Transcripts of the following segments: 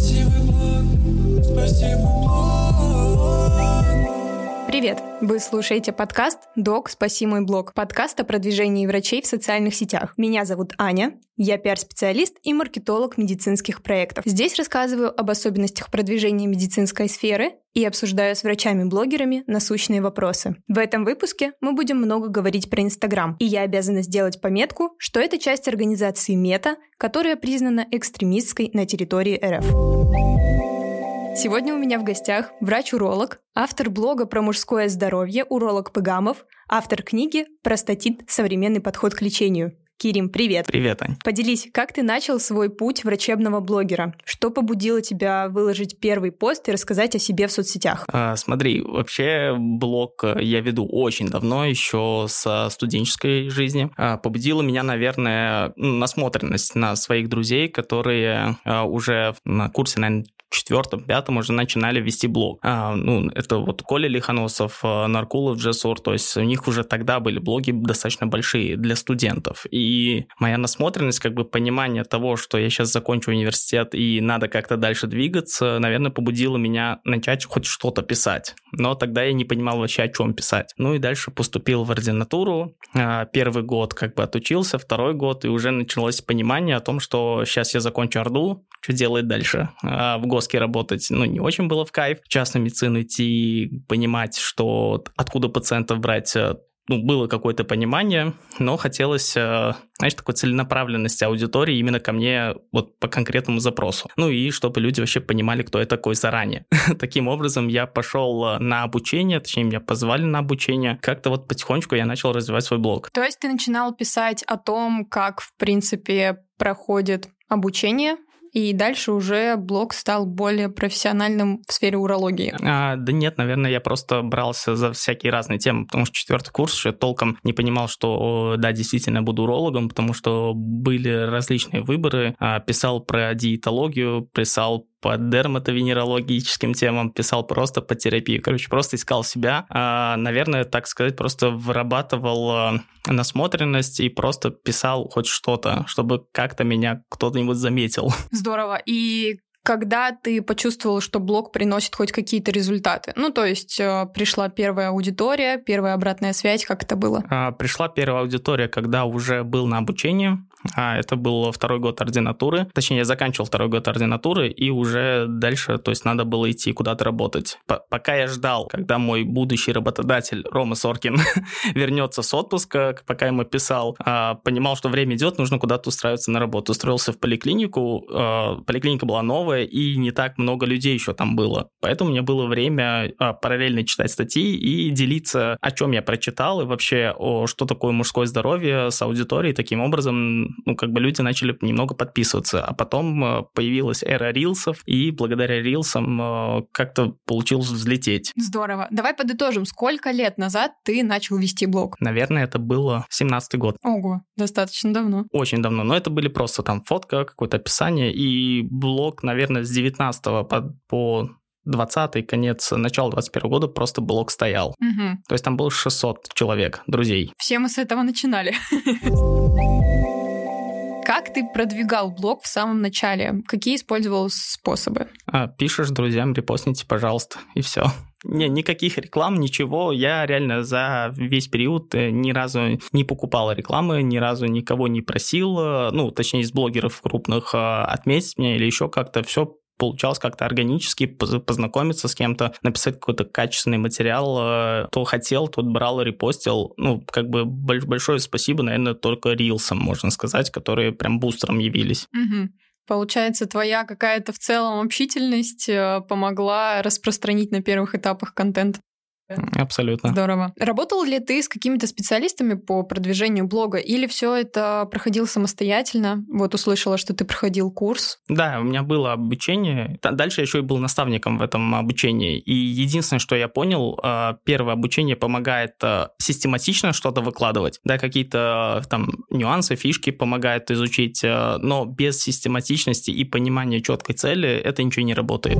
Спасибо, блог, спасибо, блог. Привет! Вы слушаете подкаст «Док, спаси мой блог» подкаст о продвижении врачей в социальных сетях. Меня зовут Аня, я пиар-специалист и маркетолог медицинских проектов. Здесь рассказываю об особенностях продвижения медицинской сферы и обсуждаю с врачами-блогерами насущные вопросы. В этом выпуске мы будем много говорить про Инстаграм, и я обязана сделать пометку, что это часть организации Мета, которая признана экстремистской на территории РФ. Сегодня у меня в гостях врач-уролог, автор блога про мужское здоровье «Уролог Пыгамов», автор книги «Простатит. Современный подход к лечению». Кирим, привет. Привет, Ань. Поделись, как ты начал свой путь врачебного блогера? Что побудило тебя выложить первый пост и рассказать о себе в соцсетях? А, смотри, вообще блог я веду очень давно, еще со студенческой жизни. А, побудила меня, наверное, насмотренность на своих друзей, которые а, уже на курсе, наверное, четвертом, пятом уже начинали вести блог. А, ну, это вот Коля Лихоносов, а, Наркулов, Джессур, то есть у них уже тогда были блоги достаточно большие для студентов. И моя насмотренность, как бы понимание того, что я сейчас закончу университет и надо как-то дальше двигаться, наверное, побудило меня начать хоть что-то писать. Но тогда я не понимал вообще, о чем писать. Ну и дальше поступил в ординатуру. А, первый год как бы отучился, второй год, и уже началось понимание о том, что сейчас я закончу Орду, что делать дальше. А в ГОСКе работать, ну, не очень было в кайф. В частную медицину идти, понимать, что откуда пациентов брать, э, ну, было какое-то понимание, но хотелось, э, знаешь, такой целенаправленности аудитории именно ко мне вот по конкретному запросу. Ну и чтобы люди вообще понимали, кто я такой заранее. Таким образом, я пошел э, на обучение, точнее, меня позвали на обучение. Как-то вот потихонечку я начал развивать свой блог. То есть ты начинал писать о том, как, в принципе, проходит обучение и дальше уже блог стал более профессиональным в сфере урологии? А, да нет, наверное, я просто брался за всякие разные темы, потому что четвертый курс еще толком не понимал, что да, действительно буду урологом, потому что были различные выборы. А, писал про диетологию, писал по дерматовенерологическим темам, писал просто по терапии. Короче, просто искал себя. А, наверное, так сказать, просто вырабатывал а, насмотренность и просто писал хоть что-то, чтобы как-то меня кто-нибудь заметил. Здорово. И когда ты почувствовал, что блог приносит хоть какие-то результаты? Ну, то есть э, пришла первая аудитория, первая обратная связь, как это было? А, пришла первая аудитория, когда уже был на обучении, а это был второй год ординатуры. Точнее, я заканчивал второй год ординатуры, и уже дальше, то есть надо было идти куда-то работать. П пока я ждал, когда мой будущий работодатель Рома Соркин вернется с отпуска, пока ему писал, а, понимал, что время идет, нужно куда-то устраиваться на работу. Устроился в поликлинику, а, поликлиника была новая, и не так много людей еще там было. Поэтому мне было время а, параллельно читать статьи и делиться, о чем я прочитал, и вообще, о, что такое мужское здоровье с аудиторией. Таким образом, ну, как бы люди начали немного подписываться. А потом э, появилась эра рилсов, и благодаря рилсам э, как-то получилось взлететь. Здорово. Давай подытожим. Сколько лет назад ты начал вести блог? Наверное, это было 17-й год. Ого, достаточно давно. Очень давно. Но это были просто там фотка, какое-то описание, и блог, наверное, с 19 по, по 20 конец, начало 21 года просто блог стоял. Угу. То есть там было 600 человек, друзей. Все мы с этого начинали. Как ты продвигал блог в самом начале? Какие использовал способы? А, пишешь друзьям, репостните, пожалуйста, и все. Не, никаких реклам, ничего. Я реально за весь период э, ни разу не покупал рекламы, ни разу никого не просил, э, ну, точнее, из блогеров крупных э, отметить меня или еще как-то. Все получалось как-то органически познакомиться с кем-то, написать какой-то качественный материал. Э, кто хотел, тот брал и репостил. Ну, как бы большое спасибо, наверное, только рилсам, можно сказать, которые прям бустером явились. Угу. Получается, твоя какая-то в целом общительность э, помогла распространить на первых этапах контент. Абсолютно. Здорово. Работал ли ты с какими-то специалистами по продвижению блога, или все это проходил самостоятельно? Вот услышала, что ты проходил курс. Да, у меня было обучение. Дальше я еще и был наставником в этом обучении. И единственное, что я понял, а, первое обучение помогает а, систематично что-то выкладывать. Да, какие-то там нюансы, фишки помогает изучить, а, но без систематичности и понимания четкой цели это ничего не работает.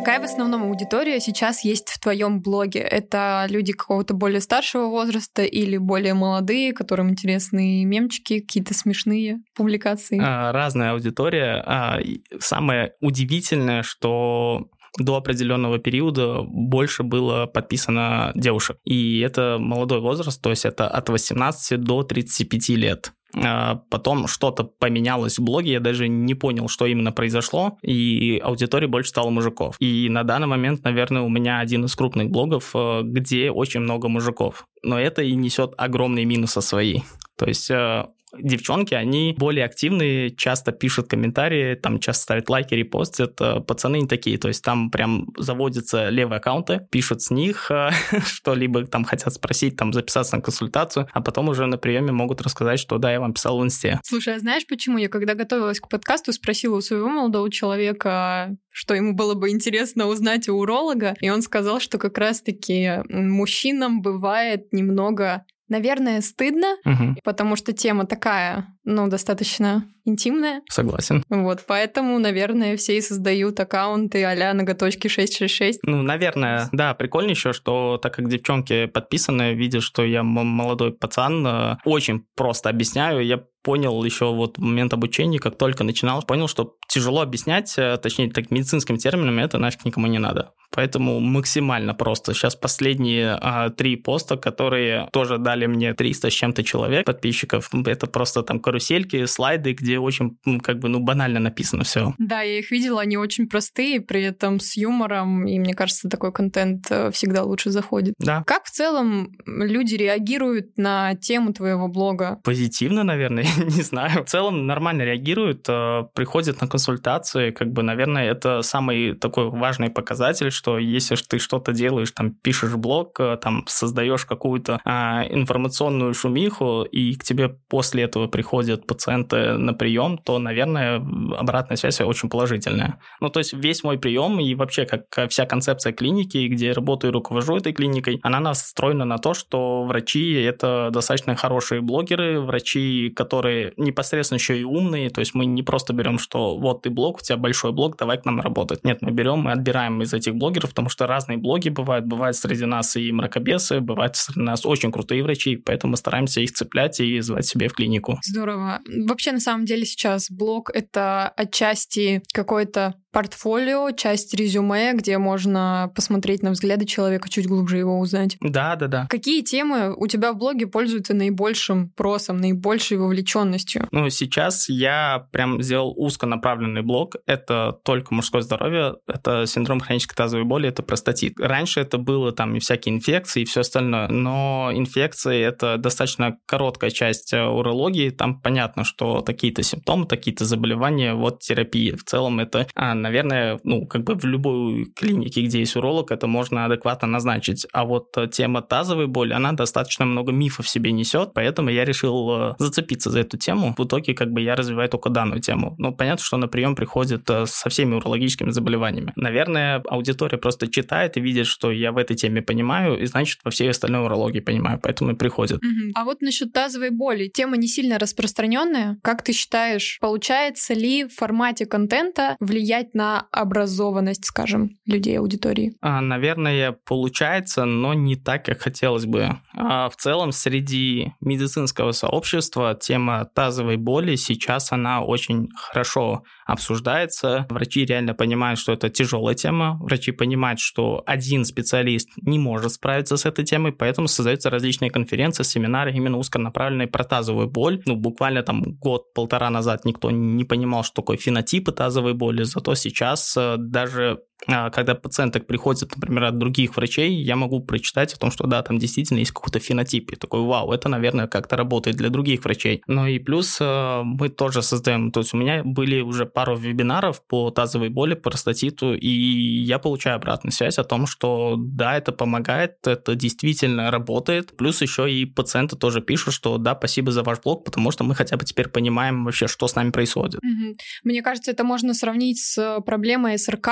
Какая в основном аудитория сейчас есть в твоем блоге? Это люди какого-то более старшего возраста или более молодые, которым интересны мемчики, какие-то смешные публикации? А, разная аудитория. А, самое удивительное, что до определенного периода больше было подписано девушек. И это молодой возраст, то есть это от 18 до 35 лет. А, потом что-то поменялось в блоге, я даже не понял, что именно произошло, и аудитория больше стала мужиков. И на данный момент, наверное, у меня один из крупных блогов, э, где очень много мужиков. Но это и несет огромные минусы свои. То есть э, девчонки, они более активные, часто пишут комментарии, там часто ставят лайки, репостят. Э, пацаны не такие, то есть там прям заводятся левые аккаунты, пишут с них э, что-либо, там хотят спросить, там записаться на консультацию, а потом уже на приеме могут рассказать, что да, я вам писал в инсте. Слушай, а знаешь почему? Я когда готовилась к подкасту, спросила у своего молодого человека, что ему было бы интересно узнать у уролога, и он сказал, что как раз-таки мужчинам бывает немного Наверное, стыдно, угу. потому что тема такая, ну, достаточно интимная. Согласен. Вот, поэтому, наверное, все и создают аккаунты а-ля ноготочки 666. Ну, наверное, да, прикольно еще, что так как девчонки подписаны, видят, что я молодой пацан, э, очень просто объясняю, я понял еще вот в момент обучения, как только начинал, понял, что тяжело объяснять, э, точнее, так медицинским термином, это нафиг никому не надо. Поэтому максимально просто. Сейчас последние а, три поста, которые тоже дали мне 300 с чем-то человек, подписчиков, это просто там карусельки, слайды, где очень, ну, как бы, ну, банально написано все. Да, я их видела, они очень простые, при этом с юмором, и мне кажется, такой контент э, всегда лучше заходит. Да. Как в целом люди реагируют на тему твоего блога? Позитивно, наверное, не знаю. В целом нормально реагируют, э, приходят на консультации, как бы, наверное, это самый такой важный показатель, что если ты что-то делаешь, там, пишешь блог, э, там, создаешь какую-то а, информационную шумиху, и к тебе после этого приходят пациенты на прием, то, наверное, обратная связь очень положительная. Ну, то есть весь мой прием и вообще как вся концепция клиники, где я работаю и руковожу этой клиникой, она настроена на то, что врачи — это достаточно хорошие блогеры, врачи, которые непосредственно еще и умные, то есть мы не просто берем, что вот ты блог, у тебя большой блог, давай к нам работать. Нет, мы берем и отбираем из этих блогеров, потому что разные блоги бывают, бывают среди нас и мракобесы, бывают среди нас очень крутые врачи, поэтому мы стараемся их цеплять и звать себе в клинику. Здорово. Вообще, на самом деле, сейчас блог — это отчасти какой-то портфолио, часть резюме, где можно посмотреть на взгляды человека, чуть глубже его узнать. Да, да, да. Какие темы у тебя в блоге пользуются наибольшим просом, наибольшей вовлеченностью? Ну, сейчас я прям сделал узконаправленный блог. Это только мужское здоровье, это синдром хронической тазовой боли, это простатит. Раньше это было там и всякие инфекции и все остальное, но инфекции это достаточно короткая часть э, урологии. Там понятно, что какие-то симптомы, какие-то заболевания, вот терапия. В целом это а, наверное, ну, как бы в любой клинике, где есть уролог, это можно адекватно назначить. А вот э, тема тазовой боли, она достаточно много мифов в себе несет, поэтому я решил э, зацепиться за эту тему. В итоге, как бы, я развиваю только данную тему. Но понятно, что на прием приходит э, со всеми урологическими заболеваниями. Наверное, аудитория просто читает и видит, что я в этой теме понимаю, и значит, во всей остальной урологии понимаю, поэтому и приходит. Угу. А вот насчет тазовой боли, тема не сильно распространенная. Как ты считаешь, получается ли в формате контента влиять влиять на образованность, скажем, людей аудитории? А, наверное, получается, но не так, как хотелось бы. А в целом, среди медицинского сообщества тема тазовой боли сейчас она очень хорошо обсуждается. Врачи реально понимают, что это тяжелая тема. Врачи понимают, что один специалист не может справиться с этой темой, поэтому создаются различные конференции, семинары именно узконаправленные про тазовую боль. Ну, буквально там год-полтора назад никто не понимал, что такое фенотипы тазовой боли, зато сейчас э, даже когда пациенток приходят, например, от других врачей, я могу прочитать о том, что да, там действительно есть какой-то фенотип. И такой, вау, это, наверное, как-то работает для других врачей. Ну и плюс э, мы тоже создаем, то есть у меня были уже пару вебинаров по тазовой боли, простатиту, и я получаю обратную связь о том, что да, это помогает, это действительно работает. Плюс еще и пациенты тоже пишут, что да, спасибо за ваш блог, потому что мы хотя бы теперь понимаем вообще, что с нами происходит. Мне кажется, это можно сравнить с проблемой СРК,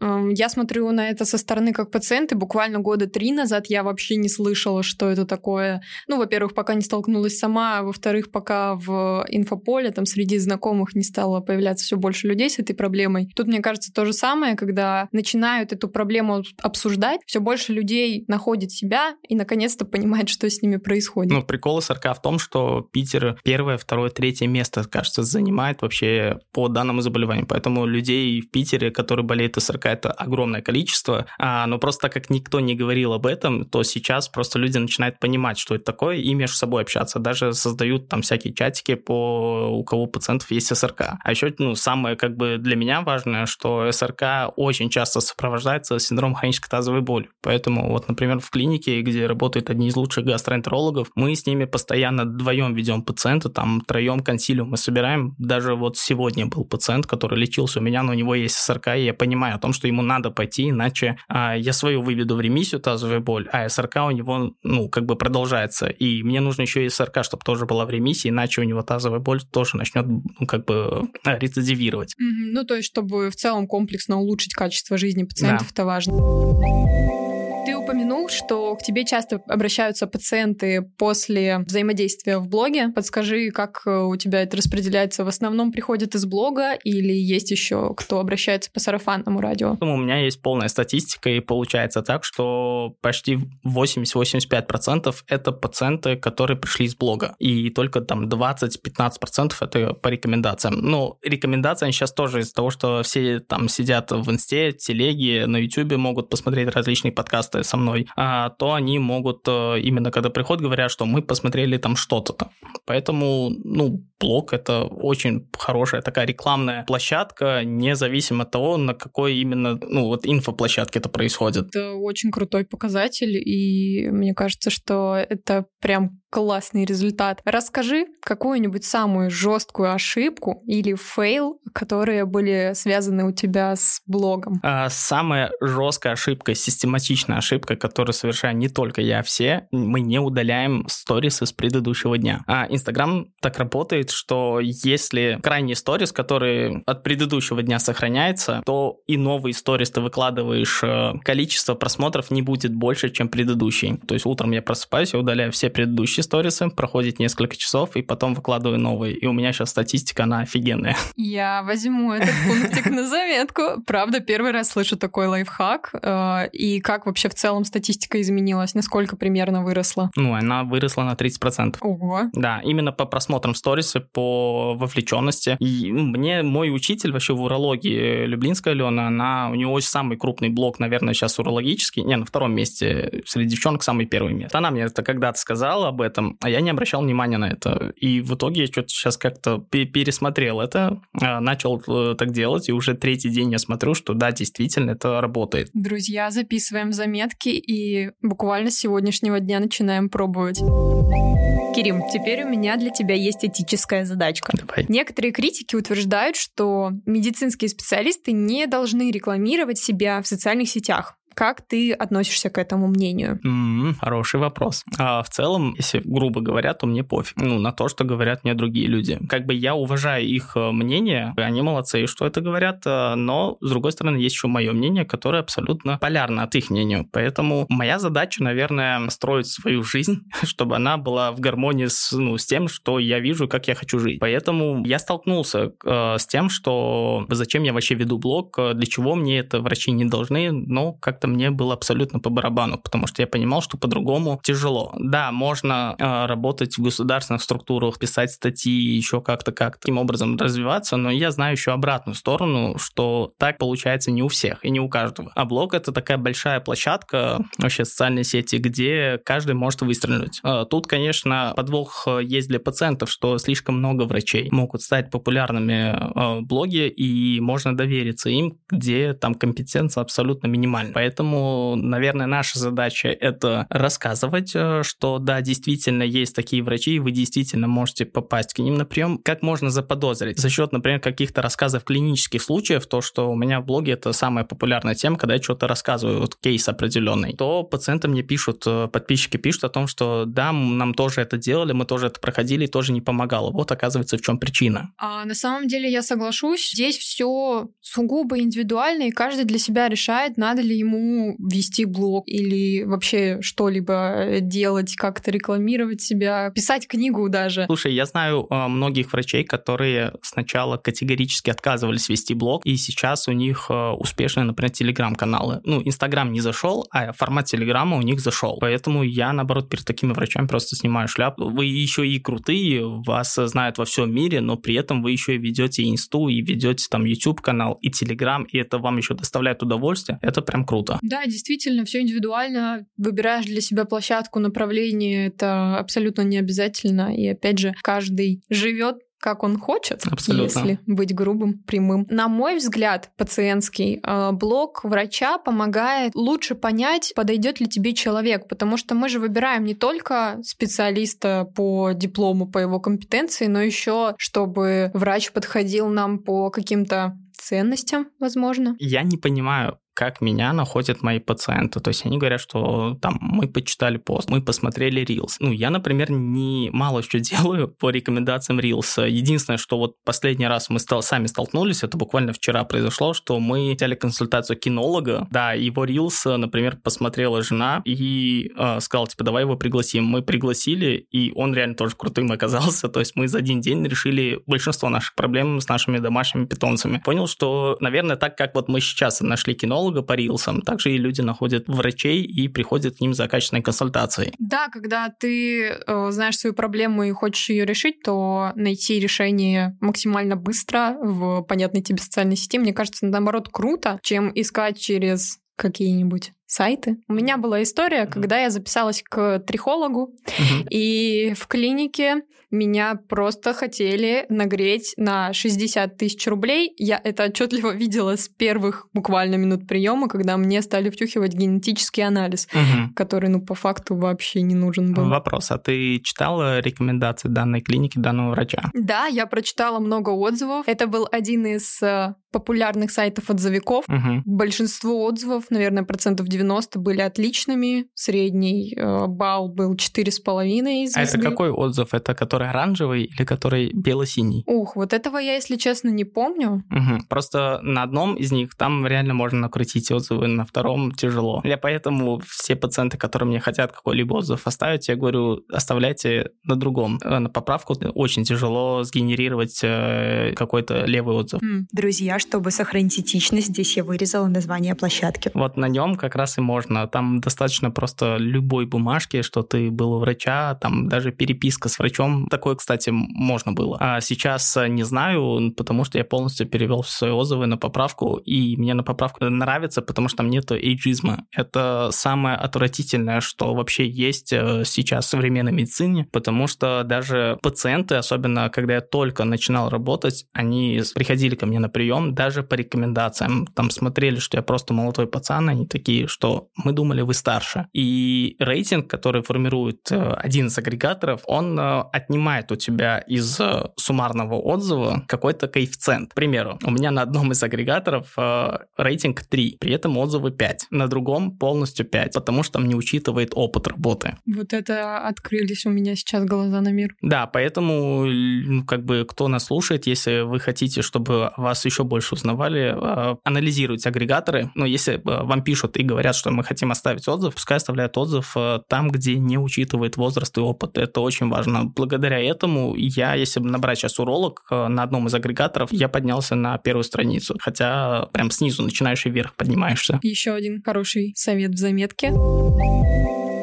я смотрю на это со стороны как пациенты. Буквально года три назад я вообще не слышала, что это такое. Ну, во-первых, пока не столкнулась сама, а во-вторых, пока в инфополе там среди знакомых не стало появляться все больше людей с этой проблемой. Тут, мне кажется, то же самое, когда начинают эту проблему обсуждать, все больше людей находит себя и наконец-то понимает, что с ними происходит. Ну, прикол СРК в том, что Питер первое, второе, третье место, кажется, занимает вообще по данному заболеванию. Поэтому людей в Питере, которые болеют СРК, это огромное количество. А, но просто так как никто не говорил об этом, то сейчас просто люди начинают понимать, что это такое, и между собой общаться. Даже создают там всякие чатики по у кого пациентов есть СРК. А еще, ну, самое как бы для меня важное, что СРК очень часто сопровождается синдромом хронической тазовой боли. Поэтому вот, например, в клинике, где работают одни из лучших гастроэнтерологов, мы с ними постоянно вдвоем ведем пациента, там троем консилиум мы собираем. Даже вот сегодня был пациент, который лечился у меня, но у него есть СРК, и я понимаю о том, что ему надо пойти, иначе а, я свою выведу в ремиссию тазовую боль, а СРК у него, ну, как бы продолжается. И мне нужно еще и СРК, чтобы тоже была в ремиссии, иначе у него тазовая боль тоже начнет, ну, как бы рецидивировать. Mm-hmm. Ну, то есть, чтобы в целом комплексно улучшить качество жизни пациентов, да. это важно. Ты упомянул, что к тебе часто обращаются пациенты после взаимодействия в блоге. Подскажи, как э, у тебя это распределяется? В основном приходят из блога или есть еще кто обращается по сарафанному радио? У меня есть полная статистика, и получается так, что почти 80-85% это пациенты, которые пришли из блога. И только там 20-15% это по рекомендациям. Ну, рекомендации сейчас тоже из-за того, что все там сидят в инсте, телеге, на ютубе могут посмотреть различные подкасты со мной, а, то они могут э, именно когда приходят, говорят, что мы посмотрели там что-то. Поэтому, ну, блог это очень хорошая такая рекламная площадка, независимо от того, на какой именно, ну, вот инфоплощадке это происходит. Это очень крутой показатель, и мне кажется, что это прям классный результат. Расскажи какую-нибудь самую жесткую ошибку или фейл, которые были связаны у тебя с блогом. А, самая жесткая ошибка, систематичная ошибка, которую совершаю не только я, все, мы не удаляем сторис из предыдущего дня. А Инстаграм так работает, что если крайний сторис, который от предыдущего дня сохраняется, то и новый сторис ты выкладываешь, э, количество просмотров не будет больше, чем предыдущий. То есть утром я просыпаюсь, я удаляю все предыдущие сторисы, проходит несколько часов, и потом выкладываю новые. И у меня сейчас статистика, она офигенная. Я возьму этот пунктик на заметку. Правда, первый раз слышу такой лайфхак. Э, и как вообще в целом статистика изменилась? Насколько примерно выросла? Ну, она выросла на 30%. Ого. Да, именно по просмотрам сторисы, по вовлеченности. И ну, мне мой учитель вообще в урологии, Люблинская Алена, она, у нее очень самый крупный блок, наверное, сейчас урологический. Не, на втором месте среди девчонок самый первый место. Она мне это когда-то сказала об этом, этом, а я не обращал внимания на это. И в итоге я что-то сейчас как-то пересмотрел это, а, начал э, так делать, и уже третий день я смотрю, что да, действительно, это работает. Друзья, записываем заметки и буквально с сегодняшнего дня начинаем пробовать. Кирим, теперь у меня для тебя есть этическая задачка. Давай. Некоторые критики утверждают, что медицинские специалисты не должны рекламировать себя в социальных сетях. Как ты относишься к этому мнению? Mm-hmm, хороший вопрос. А в целом, если грубо говоря, то мне пофиг. Ну, на то, что говорят мне другие люди. Как бы я уважаю их э, мнение, они молодцы, что это говорят, э, но, с другой стороны, есть еще мое мнение, которое абсолютно полярно от их мнения. Поэтому моя задача, наверное, строить свою жизнь, чтобы она была в гармонии с, ну, с тем, что я вижу, как я хочу жить. Поэтому я столкнулся э, с тем, что зачем я вообще веду блог, для чего мне это врачи не должны, но как-то мне было абсолютно по барабану, потому что я понимал, что по-другому тяжело. Да, можно э, работать в государственных структурах, писать статьи, еще как-то как таким образом развиваться, но я знаю еще обратную сторону, что так получается не у всех и не у каждого. А блог это такая большая площадка, вообще социальные сети, где каждый может выстрелить. Э, тут, конечно, подвох э, есть для пациентов, что слишком много врачей могут стать популярными э, блоги, и можно довериться им, где там компетенция абсолютно минимальна. Поэтому Поэтому, наверное, наша задача это рассказывать, э, что да, действительно есть такие врачи, и вы действительно можете попасть к ним на прием. Как можно заподозрить? За счет, например, каких-то рассказов клинических случаев, то, что у меня в блоге это самая популярная тема, когда я что-то рассказываю, вот кейс определенный, то пациенты мне пишут, э, подписчики пишут о том, что да, нам тоже это делали, мы тоже это проходили, и тоже не помогало. Вот оказывается, в чем причина. А на самом деле я соглашусь, здесь все сугубо индивидуально, и каждый для себя решает, надо ли ему вести блог или вообще что-либо делать, как-то рекламировать себя, писать книгу даже. Слушай, я знаю э, многих врачей, которые сначала категорически отказывались вести блог, и сейчас у них э, успешные, например, телеграм-каналы. Ну, Инстаграм не зашел, а формат телеграма у них зашел. Поэтому я, наоборот, перед такими врачами просто снимаю шляпу. Вы еще и крутые, вас знают во всем мире, но при этом вы еще и ведете инсту, и ведете там YouTube канал, и Телеграм, и это вам еще доставляет удовольствие. Это прям круто. Да, действительно, все индивидуально. Выбираешь для себя площадку, направление, это абсолютно не обязательно. И опять же, каждый живет как он хочет, Абсолютно. если быть грубым, прямым. На мой взгляд, пациентский э, блог врача помогает лучше понять, подойдет ли тебе человек, потому что мы же выбираем не только специалиста по диплому, по его компетенции, но еще, чтобы врач подходил нам по каким-то ценностям, возможно. Я не понимаю, как меня находят мои пациенты. То есть они говорят, что там мы почитали пост, мы посмотрели Reels. Ну, я, например, не мало что делаю по рекомендациям Reels. Единственное, что вот последний раз мы стал, сами столкнулись, это буквально вчера произошло, что мы взяли консультацию кинолога, да, его Reels, например, посмотрела жена и э, сказала, типа, давай его пригласим. Мы пригласили, и он реально тоже крутым оказался. То есть мы за один день решили большинство наших проблем с нашими домашними питомцами. Понял, что, наверное, так как вот мы сейчас нашли кинолога, психолога по рилсам, также и люди находят врачей и приходят к ним за качественной консультацией. Да, когда ты э, знаешь свою проблему и хочешь ее решить, то найти решение максимально быстро в понятной тебе социальной сети, мне кажется, наоборот, круто, чем искать через какие-нибудь сайты. У меня была история, когда я записалась к трихологу, и в клинике меня просто хотели нагреть на 60 тысяч рублей. Я это отчетливо видела с первых буквально минут приема, когда мне стали втюхивать генетический анализ, Мгм. который, ну, по факту вообще не нужен был. Вопрос, а ты читала рекомендации данной клиники, данного врача? Да, я прочитала много отзывов. Это был один из э, популярных сайтов отзывиков. Большинство отзывов, наверное, процентов 90 были отличными. Средний э, балл был 4,5 из А это какой отзыв? Это который оранжевый или который бело-синий? Ух, вот этого я, если честно, не помню. Мгм. Просто на одном из них там реально можно накрутить отзывы, на втором тяжело. Я поэтому все пациенты, которые мне хотят какой-либо отзыв оставить, я говорю, оставляйте на другом. Э, На поправку очень тяжело сгенерировать э, какой-то левый отзыв. Друзья, чтобы сохранить этичность, здесь я вырезала название площадки. Вот на нем как раз и можно. Там достаточно просто любой бумажки, что ты был у врача, там даже переписка с врачом. Такое, кстати, можно было. А сейчас э, не знаю, потому что я полностью перевел все свои отзывы на поправку, и мне на поправку нравится, потому что там нету эйджизма. Это самое отвратительное, что вообще есть э, сейчас в современной медицине, потому что даже пациенты, особенно когда я только начинал работать, они приходили ко мне на прием даже по рекомендациям. Там смотрели, что я просто молодой пацан, они такие, что мы думали, вы старше. И рейтинг, который формирует э, один из агрегаторов, он э, отнимает у тебя из э, суммарного отзыва какой-то коэффициент. К примеру, у меня на одном из агрегаторов рейтинг 3, при этом отзывы 5. На другом полностью 5, потому что там не учитывает опыт работы. Вот это открылись у меня сейчас глаза на мир. Да, поэтому, ну, как бы, кто нас слушает, если вы хотите, чтобы вас еще больше узнавали, анализируйте агрегаторы. Но если э, вам пишут и говорят, что мы хотим оставить отзыв, пускай оставляют отзыв э, там, где не учитывает возраст и опыт. Это очень важно. Благодаря этому я, если набрать сейчас уролог э, на одном из агрегаторов, я поднялся на первую страницу. Хотя прям снизу начинаешь и вверх поднимаешься. Еще один хороший совет в заметке.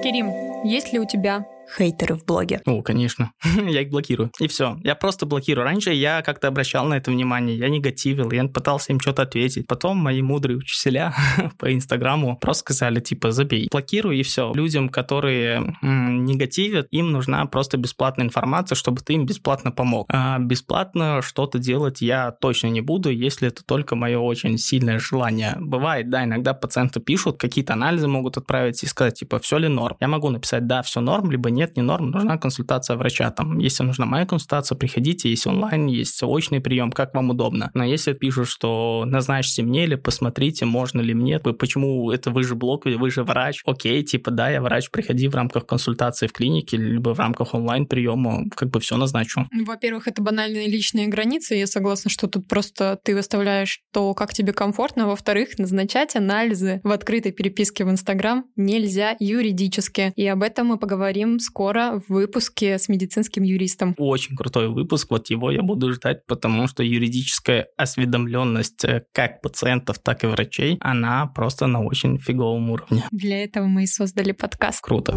Керим, есть ли у тебя хейтеры в блоге? О, конечно. я их блокирую. И все. Я просто блокирую. Раньше я как-то обращал на это внимание, я негативил, я пытался им что-то ответить. Потом мои мудрые учителя по Инстаграму просто сказали, типа, забей. Блокируй и все. Людям, которые м, негативят, им нужна просто бесплатная информация, чтобы ты им бесплатно помог. А бесплатно что-то делать я точно не буду, если это только мое очень сильное желание. Бывает, да, иногда пациенты пишут, какие-то анализы могут отправить и сказать, типа, все ли норм. Я могу написать, да, все норм, либо нет, не норм, нужна консультация врача. Там, если нужна моя консультация, приходите, есть онлайн, есть очный прием, как вам удобно. Но если пишут, что назначьте мне или посмотрите, можно ли мне, почему это вы же блог, вы же врач, окей, типа, да, я врач, приходи в рамках консультации в клинике, либо в рамках онлайн приема, как бы все назначу. Ну, во-первых, это банальные личные границы, я согласна, что тут просто ты выставляешь то, как тебе комфортно. Во-вторых, назначать анализы в открытой переписке в Инстаграм нельзя юридически. И об этом мы поговорим скоро в выпуске с медицинским юристом. Очень крутой выпуск, вот его я буду ждать, потому что юридическая осведомленность э, как пациентов, так и врачей, она просто на очень фиговом уровне. Для этого мы и создали подкаст. Круто.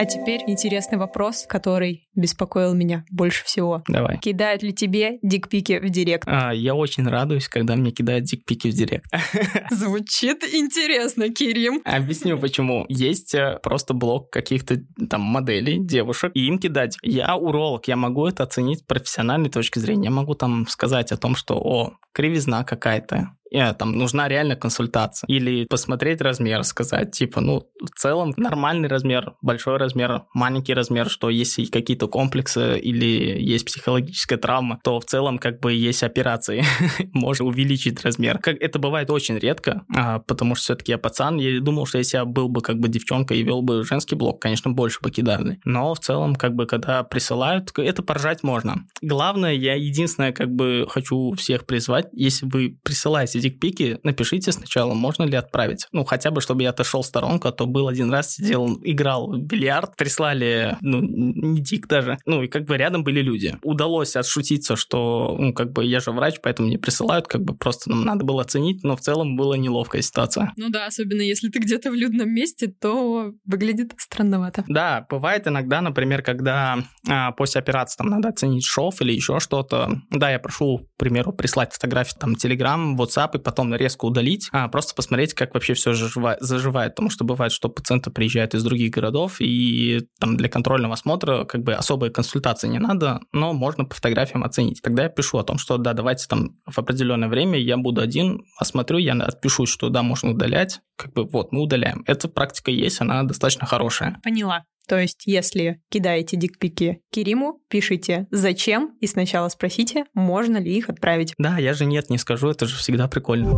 А теперь интересный вопрос, который беспокоил меня больше всего. Давай. Кидают ли тебе дикпики в директ? А, я очень радуюсь, когда мне кидают дикпики в директ. Звучит интересно, Кирим. Объясню почему. Есть э, просто блок каких-то там моделей, девушек, и им кидать. Я уролог, я могу это оценить с профессиональной точки зрения. Я могу там сказать о том, что, о, кривизна какая-то, э, там нужна реально консультация. Или посмотреть размер, сказать, типа, ну, в целом нормальный размер, большой размер, маленький размер, что если какие-то комплексы или есть психологическая травма, то в целом как бы есть операции, можно увеличить размер. Как это бывает очень редко, а, потому что все-таки я пацан, я думал, что если я был бы как бы девчонка и вел бы женский блок, конечно, больше бы кидали. Но в целом, как бы, когда присылают, это поржать можно. Главное, я единственное, как бы, хочу всех призвать, если вы присылаете дикпики, напишите сначала, можно ли отправить. Ну, хотя бы, чтобы я отошел в сторонку, а то был один раз, сидел, играл в бильярд, прислали, ну, не дик даже, ну, и как бы рядом были люди. Удалось отшутиться, что, ну, как бы я же врач, поэтому мне присылают, как бы просто нам надо было оценить, но в целом была неловкая ситуация. Ну да, особенно если ты где-то в людном месте, то выглядит странновато. Да, бывает иногда, например, когда а, после операции там надо оценить шов или еще что-то. Да, я прошу, примеру, прислать фотографии там Telegram, WhatsApp и потом резко удалить, а просто посмотреть, как вообще все заживает. Потому что бывает, что пациенты приезжают из других городов, и там для контрольного осмотра как бы особой консультации не надо, но можно по фотографиям оценить. Тогда я пишу о том, что да, давайте там в определенное время я буду один, осмотрю, я отпишу, что да, можно удалять, как бы вот, мы удаляем. Эта практика есть, она достаточно хорошая. Поняла. То есть, если кидаете дикпики Кириму, пишите «Зачем?» и сначала спросите, можно ли их отправить. Да, я же нет, не скажу, это же всегда прикольно.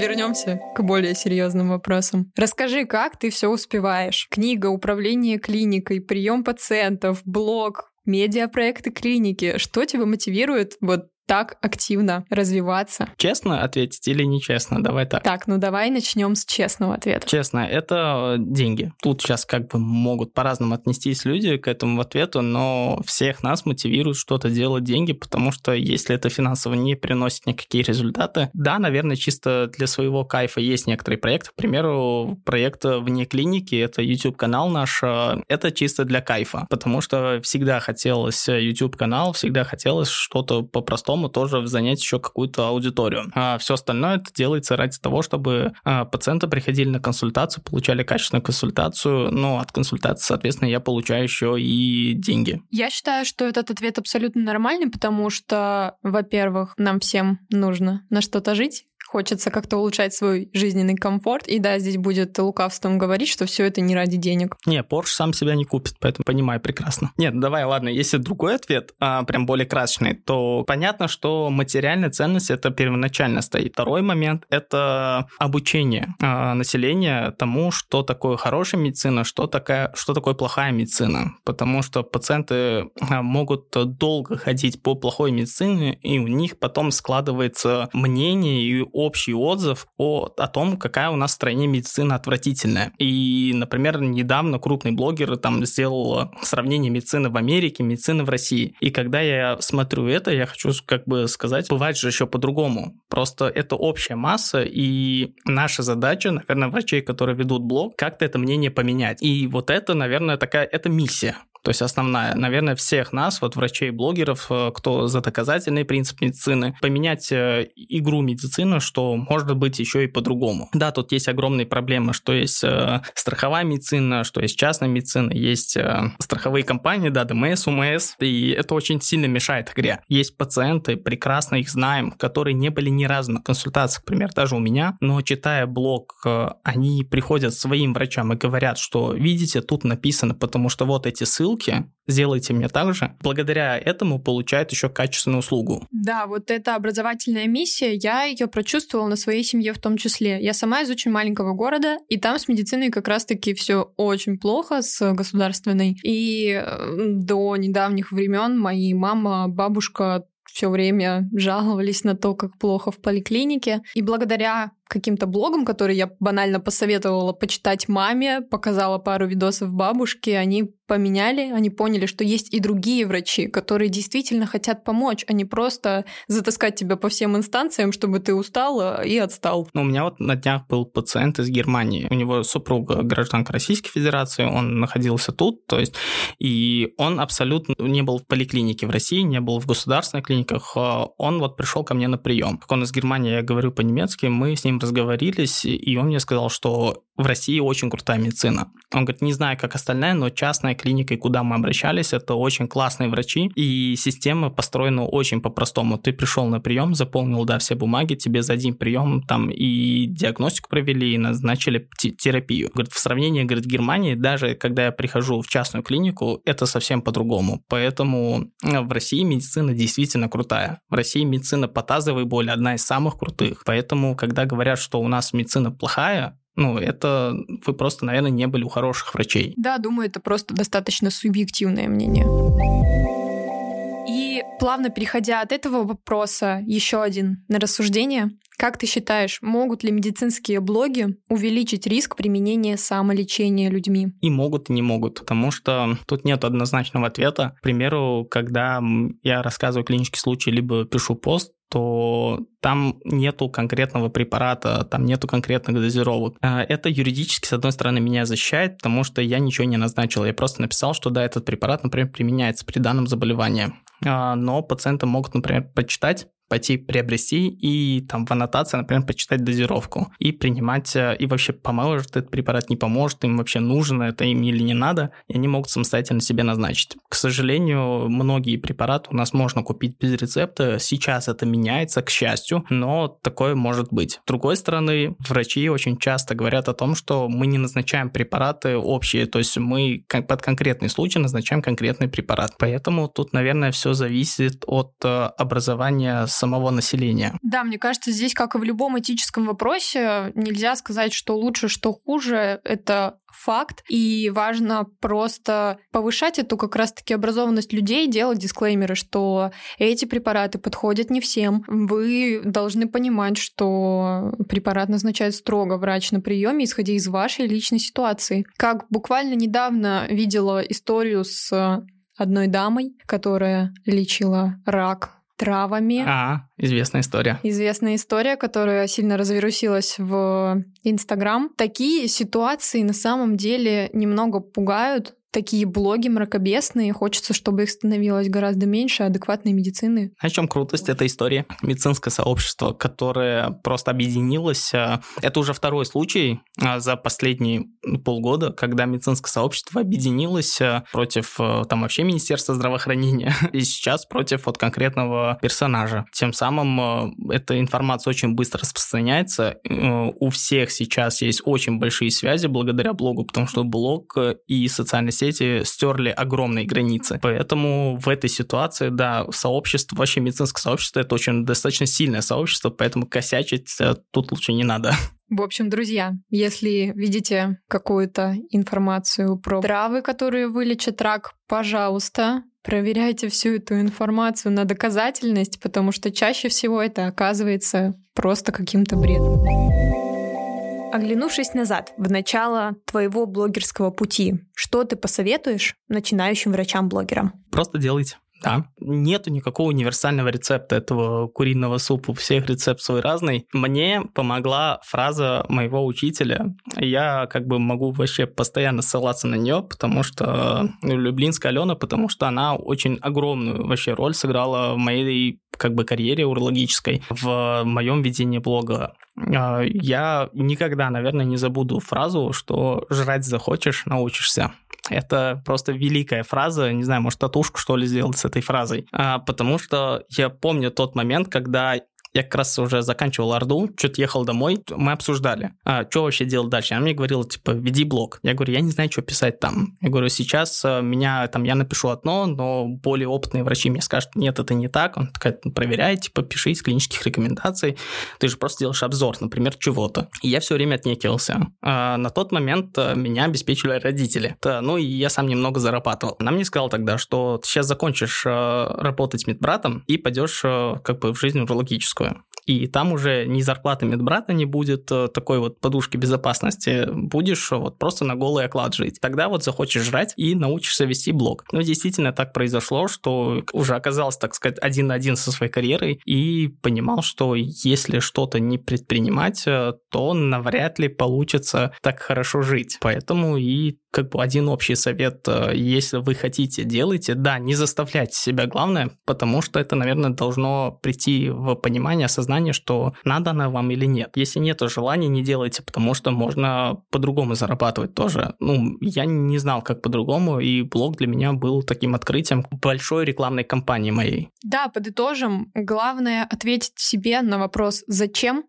Вернемся к более серьезным вопросам. Расскажи, как ты все успеваешь? Книга, управление клиникой, прием пациентов, блог, медиапроекты клиники. Что тебя мотивирует вот так активно развиваться? Честно ответить или нечестно? Давай так. Так, ну давай начнем с честного ответа. Честно, это деньги. Тут сейчас как бы могут по-разному отнестись люди к этому ответу, но всех нас мотивирует что-то делать деньги, потому что если это финансово не приносит никакие результаты, да, наверное, чисто для своего кайфа есть некоторые проекты. К примеру, проект вне клиники, это YouTube-канал наш, э, это чисто для кайфа, потому что всегда хотелось YouTube-канал, всегда хотелось что-то по-простому по-другому тоже занять еще какую-то аудиторию. А все остальное это делается ради того, чтобы а, пациенты приходили на консультацию, получали качественную консультацию, но от консультации, соответственно, я получаю еще и деньги. Я считаю, что этот ответ абсолютно нормальный, потому что, во-первых, нам всем нужно на что-то жить, хочется как-то улучшать свой жизненный комфорт. И да, здесь будет лукавством говорить, что все это не ради денег. Не, Porsche сам себя не купит, поэтому понимаю прекрасно. Нет, давай, ладно, если другой ответ, а, прям более красочный, то понятно, что материальная ценность это первоначально стоит. Второй момент это обучение а, населения тому, что такое хорошая медицина, что, такая, что такое плохая медицина. Потому что пациенты а, могут долго ходить по плохой медицине, и у них потом складывается мнение и общий отзыв о, о том, какая у нас в стране медицина отвратительная. И, например, недавно крупный блогер там сделал сравнение медицины в Америке, медицины в России. И когда я смотрю это, я хочу как бы сказать, бывает же еще по-другому. Просто это общая масса, и наша задача, наверное, врачей, которые ведут блог, как-то это мнение поменять. И вот это, наверное, такая, это миссия. То есть основная, наверное, всех нас, вот врачей, блогеров, э, кто за доказательный принцип медицины, поменять э, игру медицины, что может быть еще и по-другому. Да, тут есть огромные проблемы, что есть э, страховая медицина, что есть частная медицина, есть страховые компании, да, ДМС, УМС, и это очень сильно мешает игре. Есть пациенты, прекрасно их знаем, которые не были ни разу на консультациях, например, даже у меня, но читая блог, они приходят своим врачам и говорят, что видите, тут написано, потому что вот эти ссылки, ссылки, сделайте мне так же. Благодаря этому получают еще качественную услугу. Да, вот эта образовательная миссия, я ее прочувствовала на своей семье в том числе. Я сама из очень маленького города, и там с медициной как раз-таки все очень плохо с государственной. И э, до недавних времен мои мама, бабушка все время жаловались на то, как плохо в поликлинике. И благодаря каким-то блогам, которые я банально посоветовала почитать маме, показала пару видосов бабушке, они поменяли, они поняли, что есть и другие врачи, которые действительно хотят помочь, а не просто затаскать тебя по всем инстанциям, чтобы ты устал и отстал. Ну, у меня вот на днях был пациент из Германии. У него супруга гражданка Российской Федерации, он находился тут, то есть, и он абсолютно не был в поликлинике в России, не был в государственных клиниках. Он вот пришел ко мне на прием. Как он из Германии, я говорю по-немецки, мы с ним разговорились, и он мне сказал, что в России очень крутая медицина. Он говорит, не знаю, как остальная, но частная клиника, куда мы обращались, это очень классные врачи, и система построена очень по-простому. Ты пришел на прием, заполнил, да, все бумаги, тебе за один прием там и диагностику провели, и назначили терапию. Говорит, в сравнении, говорит, Германии, даже когда я прихожу в частную клинику, это совсем по-другому. Поэтому э, в России медицина действительно крутая. В России медицина по тазовой боли одна из самых крутых. Поэтому, когда говорят, что у нас медицина плохая, ну, это вы просто, наверное, не были у хороших врачей. Да, думаю, это просто достаточно субъективное мнение. И плавно переходя от этого вопроса, еще один на рассуждение. Как ты считаешь, могут ли медицинские блоги увеличить риск применения самолечения людьми? И могут, и не могут, потому что тут нет однозначного ответа. К примеру, когда я рассказываю клинический случай, либо пишу пост, то там нету конкретного препарата, там нету конкретных дозировок. А, это юридически, с одной стороны, меня защищает, потому что я ничего не назначил. Я просто написал, что да, этот препарат, например, применяется при данном заболевании. А, но пациенты могут, например, почитать пойти приобрести и там в аннотации, например, почитать дозировку и принимать, э, и вообще поможет этот препарат, не поможет, им вообще нужно это им или не надо, и они могут самостоятельно себе назначить. К сожалению, многие препараты у нас можно купить без рецепта, сейчас это меняется, к счастью, но такое может быть. С другой стороны, врачи очень часто говорят о том, что мы не назначаем препараты общие, то есть мы под конкретный случай назначаем конкретный препарат. Поэтому тут, наверное, все зависит от э, образования самого населения. Да, мне кажется, здесь, как и в любом этическом вопросе, нельзя сказать, что лучше, что хуже. Это факт, и важно просто повышать эту как раз-таки образованность людей, делать дисклеймеры, что эти препараты подходят не всем. Вы должны понимать, что препарат назначает строго врач на приеме, исходя из вашей личной ситуации. Как буквально недавно видела историю с одной дамой, которая лечила рак травами. А, известная история. Известная история, которая сильно развирусилась в Инстаграм. Такие ситуации на самом деле немного пугают, такие блоги мракобесные, хочется, чтобы их становилось гораздо меньше адекватной медицины. О чем крутость этой истории? Медицинское сообщество, которое просто объединилось. Э, это уже второй случай э, за последние полгода, когда медицинское сообщество объединилось э, против там вообще Министерства здравоохранения и сейчас против вот конкретного персонажа. Тем самым эта информация очень быстро распространяется. У всех сейчас есть очень большие связи благодаря блогу, потому что блог и социальные сети стерли огромные границы. Поэтому в этой ситуации, да, сообщество, вообще медицинское сообщество, это очень достаточно сильное сообщество, поэтому косячить э, тут лучше не надо. В общем, друзья, если видите какую-то информацию про травы, которые вылечат рак, пожалуйста, проверяйте всю эту информацию на доказательность, потому что чаще всего это оказывается просто каким-то бредом. Оглянувшись назад, в начало твоего блогерского пути, что ты посоветуешь начинающим врачам-блогерам? Просто делайте. Да, нету никакого универсального рецепта этого куриного супа. У всех рецепт свой разный. Мне помогла фраза моего учителя. Я как бы могу вообще постоянно ссылаться на нее, потому что ну, Люблинская Алена, потому что она очень огромную вообще роль сыграла в моей как бы карьере урологической, в моем ведении блога. А, я никогда, наверное, не забуду фразу, что жрать захочешь, научишься. Это просто великая фраза, не знаю, может, татушку, что ли, сделать с этой фразой. А, потому что я помню тот момент, когда я как раз уже заканчивал Орду, что-то ехал домой, мы обсуждали, а, что вообще делать дальше. Она мне говорила, типа, веди блог. Я говорю, я не знаю, что писать там. Я говорю, сейчас э, меня, там, я напишу одно, но более опытные врачи мне скажут, нет, это не так. Он такая, «Ну, проверяй, типа, пиши из клинических рекомендаций. Ты же просто делаешь обзор, например, чего-то. И я все время отнекивался. А на тот момент э, меня обеспечивали родители. Ну, и я сам немного зарабатывал. Она мне сказала тогда, что ты сейчас закончишь э, работать медбратом и пойдешь как бы в жизнь урологическую такое. И там уже ни зарплаты медбрата не будет э, такой вот подушки безопасности, будешь вот просто на голый оклад жить. Тогда вот захочешь жрать и научишься вести блог. Ну, действительно так произошло, что уже оказался, так сказать, один на один со своей карьерой и понимал, что если что-то не предпринимать, э, то навряд ли получится так хорошо жить. Поэтому и как бы один общий совет, э, если вы хотите, делайте. Да, не заставляйте себя, главное, потому что это, наверное, должно прийти в понимание, осознание, что надо она вам или нет. Если нет желания, не делайте, потому что можно по-другому зарабатывать тоже. Ну, я не знал, как по-другому, и блог для меня был таким открытием большой рекламной кампании моей. Да, подытожим. Главное ответить себе на вопрос «Зачем?»,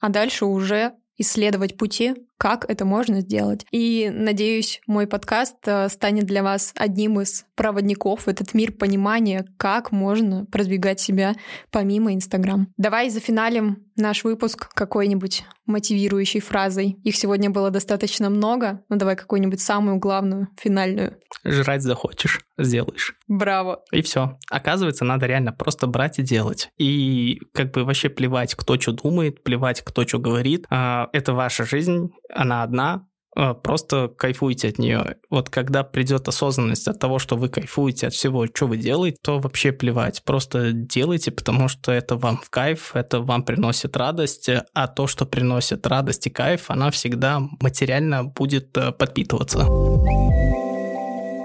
а дальше уже исследовать пути, как это можно сделать. И надеюсь, мой подкаст э, станет для вас одним из проводников в этот мир понимания, как можно продвигать себя помимо Инстаграм. Давай зафиналим наш выпуск какой-нибудь мотивирующей фразой. Их сегодня было достаточно много, но давай какую-нибудь самую главную, финальную. Жрать захочешь, сделаешь. Браво. И все. Оказывается, надо реально просто брать и делать. И как бы вообще плевать, кто что думает, плевать, кто что говорит. А, это ваша жизнь, она одна, а, просто кайфуйте от нее. Вот когда придет осознанность от того, что вы кайфуете от всего, что вы делаете, то вообще плевать. Просто делайте, потому что это вам в кайф, это вам приносит радость, а то, что приносит радость и кайф, она всегда материально будет э, подпитываться.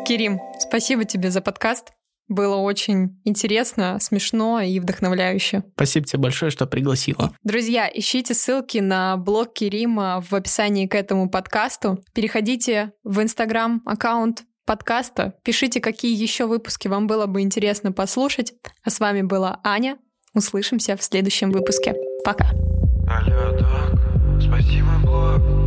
Кирим, спасибо тебе за подкаст. Было очень интересно, смешно и вдохновляюще. Спасибо тебе большое, что пригласила. Друзья, ищите ссылки на блог Кирима в описании к этому подкасту. Переходите в инстаграм аккаунт подкаста, пишите, какие еще выпуски вам было бы интересно послушать. А с вами была Аня. Услышимся в следующем выпуске. Пока. Алло, док, спасибо, блог.